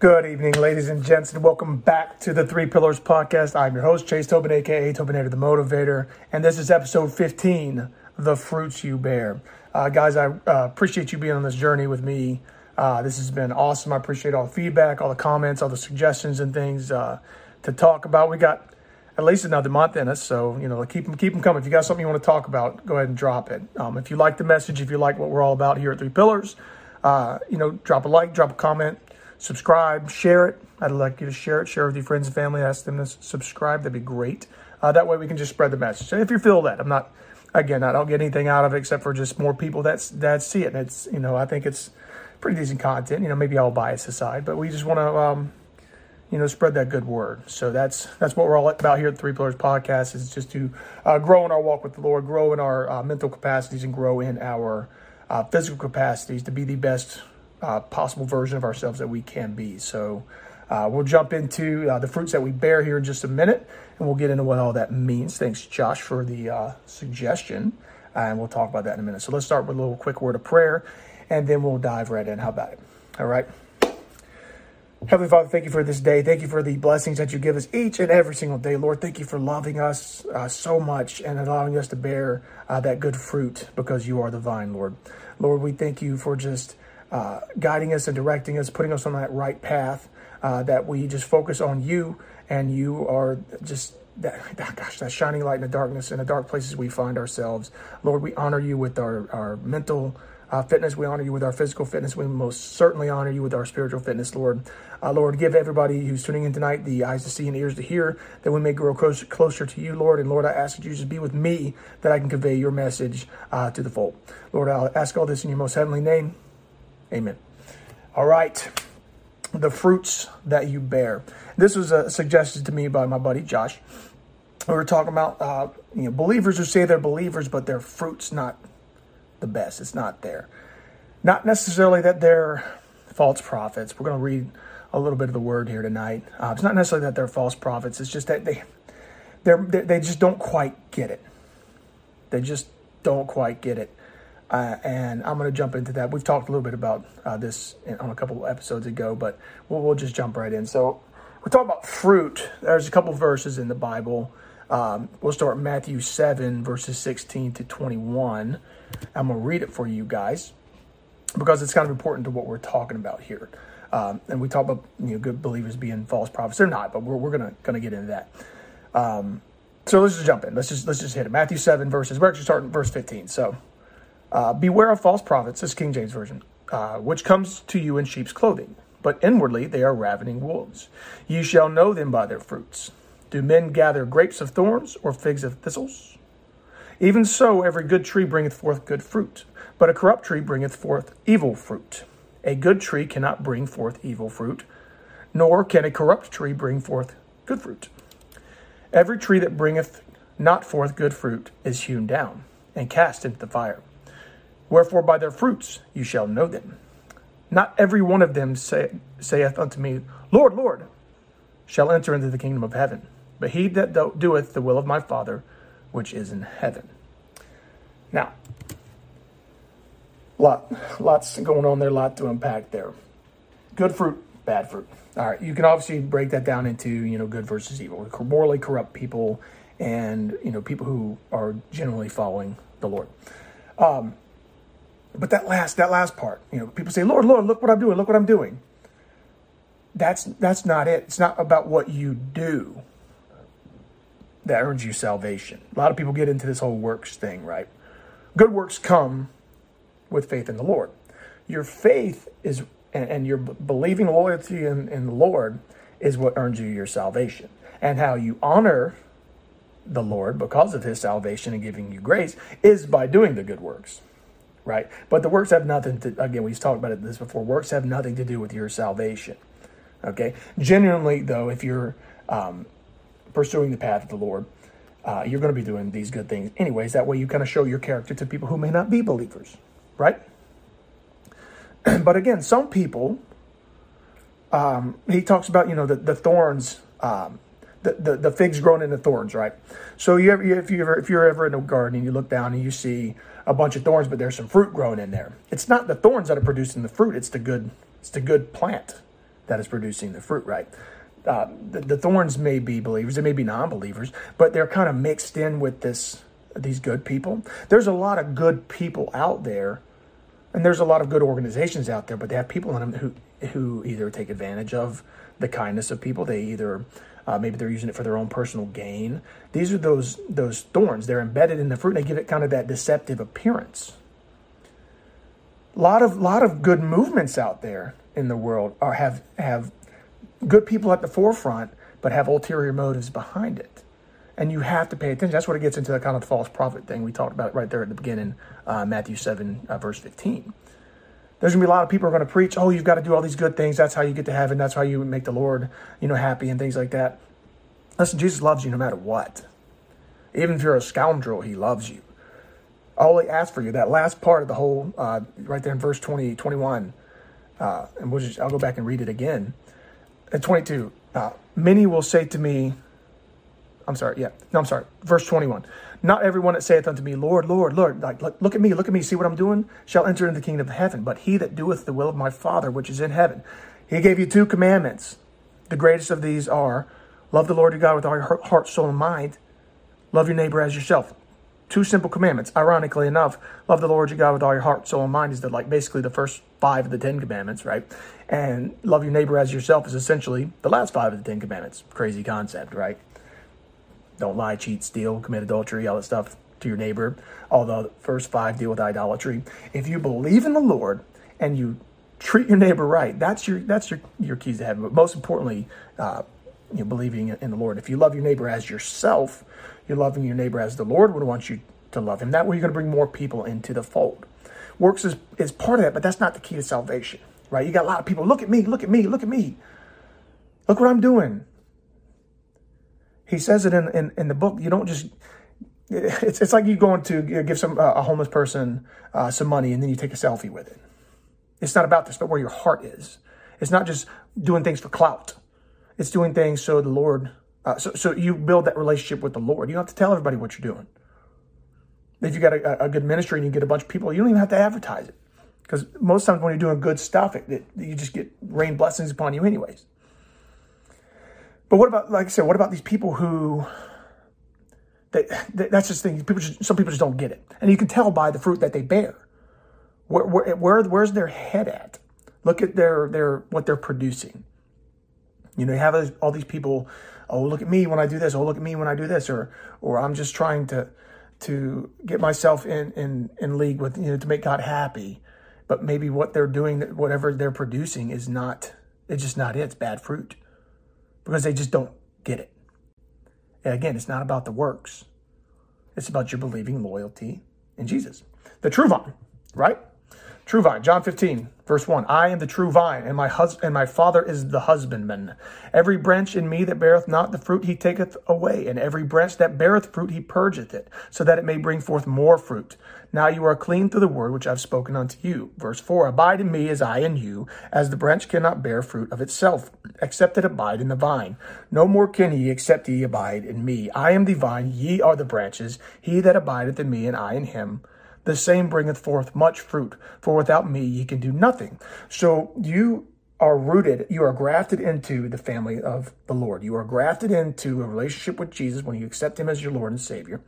Good evening, ladies and gents, and welcome back to the Three Pillars Podcast. I'm your host, Chase Tobin, aka Tobinator the Motivator, and this is episode 15 The Fruits You Bear. Uh, guys, I uh, appreciate you being on this journey with me. Uh, this has been awesome. I appreciate all the feedback, all the comments, all the suggestions, and things uh, to talk about. We got at least another month in us, so you know, keep them, keep them coming. If you got something you want to talk about, go ahead and drop it. Um, if you like the message, if you like what we're all about here at Three Pillars, uh, you know, drop a like, drop a comment subscribe, share it. I'd like you to share it, share it with your friends and family, ask them to subscribe. That'd be great. Uh, that way we can just spread the message. And if you feel that, I'm not, again, I don't get anything out of it except for just more people that's that see it. And it's, you know, I think it's pretty decent content. You know, maybe all bias aside, but we just want to, um, you know, spread that good word. So that's that's what we're all about here at Three Pillars Podcast is just to uh, grow in our walk with the Lord, grow in our uh, mental capacities, and grow in our uh, physical capacities to be the best uh, possible version of ourselves that we can be. So uh, we'll jump into uh, the fruits that we bear here in just a minute, and we'll get into what all that means. Thanks, Josh, for the uh, suggestion, and we'll talk about that in a minute. So let's start with a little quick word of prayer, and then we'll dive right in. How about it? All right. Heavenly Father, thank you for this day. Thank you for the blessings that you give us each and every single day. Lord, thank you for loving us uh, so much and allowing us to bear uh, that good fruit because you are the vine, Lord. Lord, we thank you for just uh, guiding us and directing us, putting us on that right path, uh, that we just focus on you and you are just that, gosh, that shining light in the darkness, in the dark places we find ourselves. Lord, we honor you with our, our mental uh, fitness. We honor you with our physical fitness. We most certainly honor you with our spiritual fitness, Lord. Uh, Lord, give everybody who's tuning in tonight the eyes to see and ears to hear, that we may grow closer, closer to you, Lord. And Lord, I ask that you just be with me, that I can convey your message uh, to the fold. Lord, I'll ask all this in your most heavenly name. Amen. All right. The fruits that you bear. This was uh, suggested to me by my buddy Josh. We were talking about uh, you know believers who say they're believers, but their fruits not the best. It's not there. Not necessarily that they're false prophets. We're going to read a little bit of the word here tonight. Uh, it's not necessarily that they're false prophets. It's just that they they they just don't quite get it. They just don't quite get it. Uh, and I'm going to jump into that. We've talked a little bit about uh, this on a couple episodes ago, but we'll, we'll, just jump right in. So we're talking about fruit. There's a couple verses in the Bible. Um, we'll start Matthew 7, verses 16 to 21. I'm going to read it for you guys because it's kind of important to what we're talking about here. Um, and we talk about you know good believers being false prophets. They're not, but we're, we're gonna gonna get into that. Um, so let's just jump in. Let's just let's just hit it. Matthew seven verses. We're actually starting verse fifteen. So uh, beware of false prophets, this King James Version, uh, which comes to you in sheep's clothing, but inwardly they are ravening wolves. You shall know them by their fruits. Do men gather grapes of thorns or figs of thistles? Even so, every good tree bringeth forth good fruit, but a corrupt tree bringeth forth evil fruit. A good tree cannot bring forth evil fruit, nor can a corrupt tree bring forth good fruit. Every tree that bringeth not forth good fruit is hewn down and cast into the fire. Wherefore by their fruits you shall know them. Not every one of them say, saith unto me, Lord, Lord, shall enter into the kingdom of heaven, but he that doeth the will of my Father which is in heaven. Now, lot, lots going on there, lot to unpack there. Good fruit, bad fruit. All right, you can obviously break that down into you know good versus evil, morally corrupt people, and you know people who are generally following the Lord. Um, but that last that last part, you know, people say, "Lord, Lord, look what I'm doing. Look what I'm doing." That's that's not it. It's not about what you do that earns you salvation. A lot of people get into this whole works thing, right? Good works come with faith in the Lord. Your faith is and, and your believing loyalty in, in the Lord is what earns you your salvation. And how you honor the Lord because of his salvation and giving you grace is by doing the good works right? But the works have nothing to, again, we've talked about this before, works have nothing to do with your salvation, okay? Genuinely, though, if you're um, pursuing the path of the Lord, uh, you're going to be doing these good things anyways. That way you kind of show your character to people who may not be believers, right? but again, some people, um, he talks about, you know, the, the thorns, um, the, the, the figs growing in the thorns, right? So you ever, if you ever, if you're ever in a garden and you look down and you see a bunch of thorns, but there's some fruit growing in there. It's not the thorns that are producing the fruit; it's the good, it's the good plant, that is producing the fruit, right? Uh, the, the thorns may be believers, they may be non-believers, but they're kind of mixed in with this these good people. There's a lot of good people out there, and there's a lot of good organizations out there, but they have people in them who who either take advantage of the kindness of people. They either uh, maybe they're using it for their own personal gain. These are those those thorns. They're embedded in the fruit. And they give it kind of that deceptive appearance. A lot of lot of good movements out there in the world are have have good people at the forefront, but have ulterior motives behind it. And you have to pay attention. That's what it gets into the kind of false prophet thing we talked about right there at the beginning, uh, Matthew 7, uh, verse 15. There's gonna be a lot of people are gonna preach, oh, you've got to do all these good things. That's how you get to heaven. That's how you make the Lord, you know, happy and things like that. Listen, Jesus loves you no matter what. Even if you're a scoundrel, he loves you. All he asks for you, that last part of the whole, uh, right there in verse 20, 21, uh, and we'll just, I'll go back and read it again. At 22, uh, many will say to me, I'm sorry, yeah, no, I'm sorry, verse 21. Not everyone that saith unto me, Lord, Lord, Lord, like, look, look at me, look at me, see what I'm doing, shall enter into the kingdom of heaven, but he that doeth the will of my Father which is in heaven. He gave you two commandments. The greatest of these are love the Lord your God with all your heart, soul, and mind. Love your neighbor as yourself. Two simple commandments. Ironically enough, love the Lord your God with all your heart, soul, and mind is the, like basically the first five of the Ten Commandments, right? And love your neighbor as yourself is essentially the last five of the Ten Commandments. Crazy concept, right? Don't lie, cheat, steal, commit adultery, all that stuff to your neighbor. All the first five deal with idolatry. If you believe in the Lord and you treat your neighbor right, that's your that's your your keys to heaven. But most importantly, uh, you know, believing in the Lord. If you love your neighbor as yourself, you're loving your neighbor as the Lord would want you to love him. That way, you're going to bring more people into the fold. Works is, is part of that, but that's not the key to salvation, right? You got a lot of people, look at me, look at me, look at me. Look what I'm doing. He says it in, in, in the book. You don't just, it's, it's like you going to give some uh, a homeless person uh, some money and then you take a selfie with it. It's not about this, but where your heart is. It's not just doing things for clout. It's doing things so the Lord, uh, so, so you build that relationship with the Lord. You don't have to tell everybody what you're doing. If you got a, a good ministry and you get a bunch of people, you don't even have to advertise it. Because most times when you're doing good stuff, it, it, you just get rain blessings upon you anyways. But what about, like I said, what about these people who, they, that's just the thing. People just, some people just don't get it. And you can tell by the fruit that they bear. Where, where, where, where's their head at? Look at their, their, what they're producing. You know, you have all these people, oh, look at me when I do this. Oh, look at me when I do this. Or, or I'm just trying to, to get myself in, in, in league with, you know, to make God happy. But maybe what they're doing, whatever they're producing is not, it's just not it. It's bad fruit because they just don't get it. And again, it's not about the works. It's about your believing loyalty in Jesus. The true vine, right? True vine, John 15, verse 1. I am the true vine, and my hus- and my father is the husbandman. Every branch in me that beareth not the fruit he taketh away, and every branch that beareth fruit he purgeth it, so that it may bring forth more fruit. Now you are clean through the word which I have spoken unto you. Verse 4. Abide in me as I in you, as the branch cannot bear fruit of itself, except it abide in the vine. No more can ye, except ye abide in me. I am the vine, ye are the branches. He that abideth in me, and I in him the same bringeth forth much fruit. For without me ye can do nothing. So you are rooted, you are grafted into the family of the Lord. You are grafted into a relationship with Jesus when you accept him as your Lord and Savior.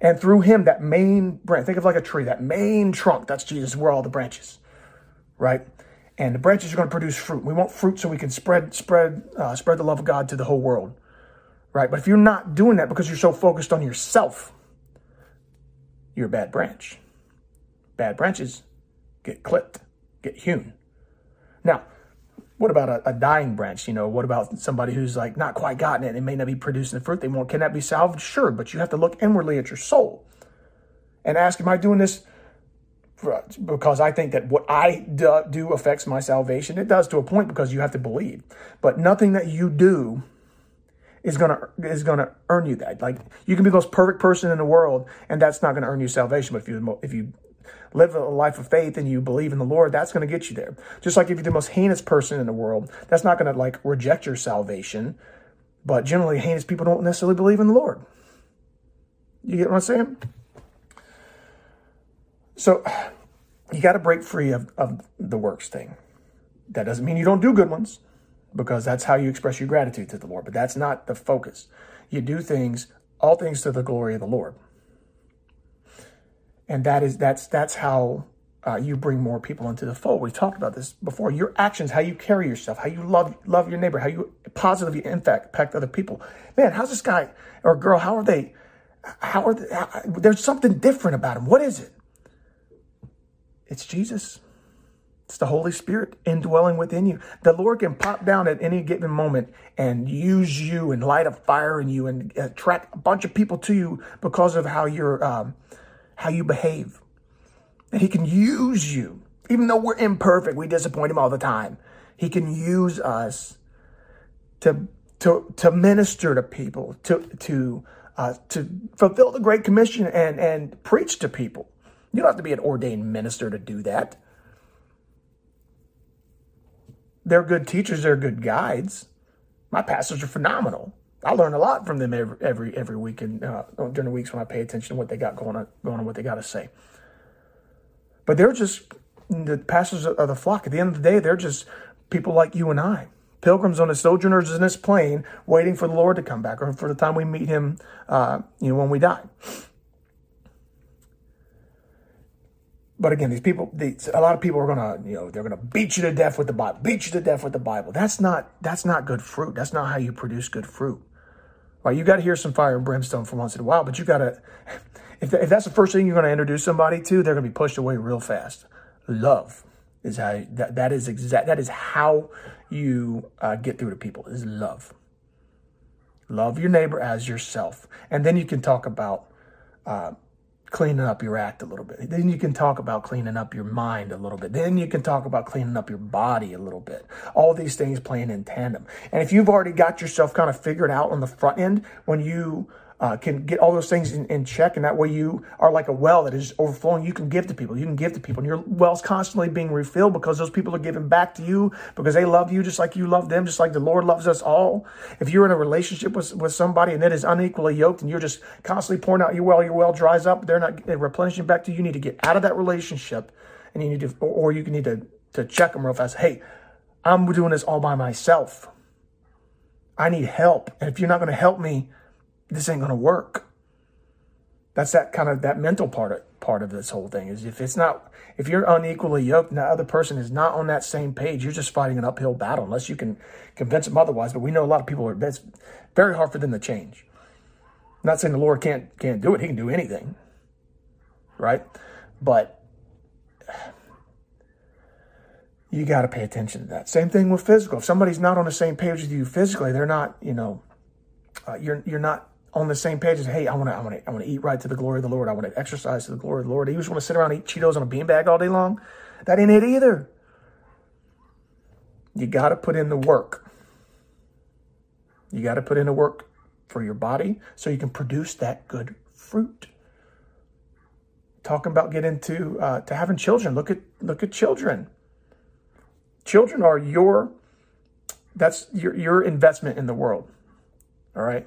And through him, that main branch, think of like a tree, that main trunk, that's Jesus, we're all the branches, right? And the branches are going to produce fruit. We want fruit so we can spread, spread, uh, spread the love of God to the whole world, right? But if you're not doing that because you're so focused on yourself, you're a bad branch. Bad branches get clipped, get hewn. Now, what about a, a, dying branch? You know, what about somebody who's like not quite gotten it and may not be producing the fruit they want? Can that be salvaged? Sure, but you have to look inwardly at your soul and ask, Am I doing this because I think that what I do affects my salvation? It does to a point because you have to believe. But nothing that you do is gonna is gonna earn you that. Like you can be the most perfect person in the world, and that's not gonna earn you salvation. But if you if you live a life of faith and you believe in the Lord, that's gonna get you there. Just like if you're the most heinous person in the world, that's not gonna like reject your salvation. But generally, heinous people don't necessarily believe in the Lord. You get what I'm saying? So you got to break free of, of the works thing. That doesn't mean you don't do good ones because that's how you express your gratitude to the Lord, but that's not the focus. You do things, all things to the glory of the Lord. And that is that's that's how uh, you bring more people into the fold. We talked about this before. Your actions, how you carry yourself, how you love love your neighbor, how you positively impact, impact other people. Man, how's this guy or girl? How are they? How are they? How, there's something different about him. What is it? It's Jesus. It's the Holy Spirit indwelling within you. The Lord can pop down at any given moment and use you and light a fire in you and attract a bunch of people to you because of how you're um, how you behave. And He can use you, even though we're imperfect. We disappoint Him all the time. He can use us to to to minister to people, to to uh, to fulfill the Great Commission and and preach to people. You don't have to be an ordained minister to do that. They're good teachers, they're good guides. My pastors are phenomenal. I learn a lot from them every every every week and uh, during the weeks when I pay attention to what they got going on, going on, what they got to say. But they're just the pastors of the flock. At the end of the day, they're just people like you and I, pilgrims on a sojourners in this plane, waiting for the Lord to come back or for the time we meet Him, uh, you know, when we die. But again, these people, a lot of people are gonna, you know, they're gonna beat you to death with the Bible, beat you to death with the Bible. That's not, that's not good fruit. That's not how you produce good fruit. Right? You got to hear some fire and brimstone for once in a while, but you got to, if, if that's the first thing you're to introduce somebody to, they're to be pushed away real fast. Love is how that, that is exact. That is how you uh, get through to people is love. Love your neighbor as yourself, and then you can talk about uh, cleaning up your act a little bit. Then you can talk about cleaning up your mind a little bit. Then you can talk about cleaning up your body a little bit. All these things playing in tandem. And if you've already got yourself kind of figured out on the front end, when you uh, can get all those things in, in, check, and that way you are like a well that is overflowing. You can give to people. You can give to people, and your well's constantly being refilled because those people are giving back to you because they love you just like you love them, just like the Lord loves us all. If you're in a relationship with, with somebody and it is unequally yoked, and you're just constantly pouring out your well, your well dries up, they're not replenishing back to you. You need to get out of that relationship, and you need to, or you can need to to check them real fast. Hey, I'm doing this all by myself. I need help, and if you're not going to help me this ain't going to work. That's that kind of that mental part of, part of this whole thing is if it's not if you're unequally yoked and the other person is not on that same page, you're just fighting an uphill battle unless you can convince them otherwise. But we know a lot of people are it's very hard for them to change. I'm not saying the Lord can't can't do it; He can do anything, right? But you got to pay attention to that. Same thing with physical. If somebody's not on the same page with you physically, they're not, you know, uh, you're you're not on the same page as, hey, I want to, I want to, I want to eat right to the glory of the Lord. I want to exercise to the glory of the Lord. You just want to sit around and eat Cheetos on a beanbag all day long. That ain't it either. You got to put in the work. You got to put in the work for your body so you can produce that good fruit. Talking about getting to uh, to having children. Look at look at children. Children are your that's your your investment in the world. All right.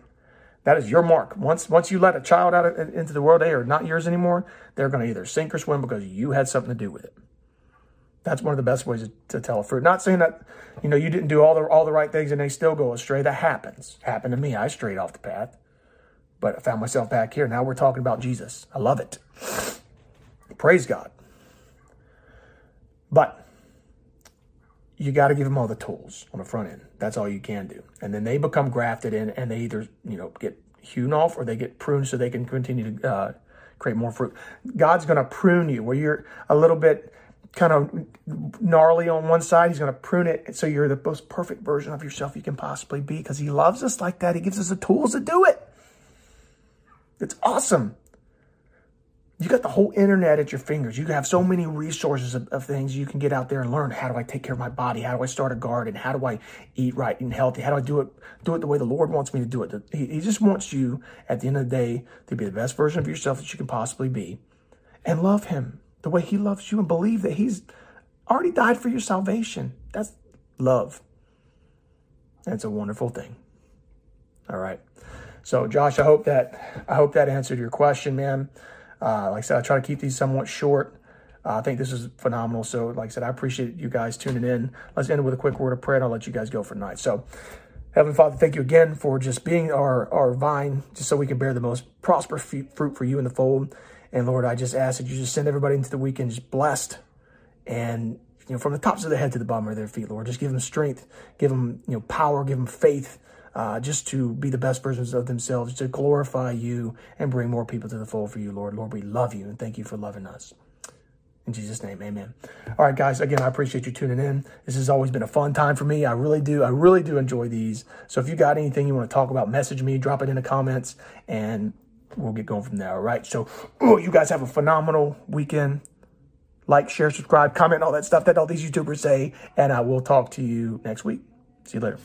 That is your mark. Once once you let a child out of, into the world, they are not yours anymore. They're going to either sink or swim because you had something to do with it. That's one of the best ways to, to tell a fruit. Not saying that you know you didn't do all the all the right things and they still go astray. That happens. Happened to me. I strayed off the path, but I found myself back here. Now we're talking about Jesus. I love it. Praise God. But you got to give them all the tools on the front end. That's all you can do. And then they become grafted in and they either, you know, get hewn off or they get pruned so they can continue to uh, create more fruit. God's going to prune you where you're a little bit kind of gnarly on one side. He's going to prune it so you're the most perfect version of yourself you can possibly be because he loves us like that. He gives us the tools to do it. It's awesome you got the whole internet at your fingers. You have so many resources of, of, things you can get out there and learn. How do I take care of my body? How do I start a garden? How do I eat right and healthy? How do I do it do it the way the Lord wants me to do it? He, he just wants you at the end of the day to be the best version of yourself that you can possibly be and love him the way he loves you and believe that he's already died for your salvation. That's love. That's a wonderful thing. All right. So Josh, I hope that I hope that answered your question, man. Uh, like I said, I try to keep these somewhat short. Uh, I think this is phenomenal. So, like I said, I appreciate you guys tuning in. Let's end with a quick word of prayer, and I'll let you guys go for tonight. So, Heavenly Father, thank you again for just being our, our vine, just so we can bear the most prosperous fruit for you in the fold. And Lord, I just ask that you just send everybody into the weekend just blessed and you know from the tops of their head to the bottom of their feet, Lord, just give them strength, give them you know power, give them faith, uh, just to be the best versions of themselves, to glorify you and bring more people to the fold for you, Lord. Lord, we love you and thank you for loving us. In Jesus' name, amen. All right, guys, again, I appreciate you tuning in. This has always been a fun time for me. I really do. I really do enjoy these. So if you got anything you want to talk about, message me, drop it in the comments, and we'll get going from there. All right. So, oh, you guys have a phenomenal weekend. Like, share, subscribe, comment, all that stuff that all these YouTubers say. And I will talk to you next week. See you later.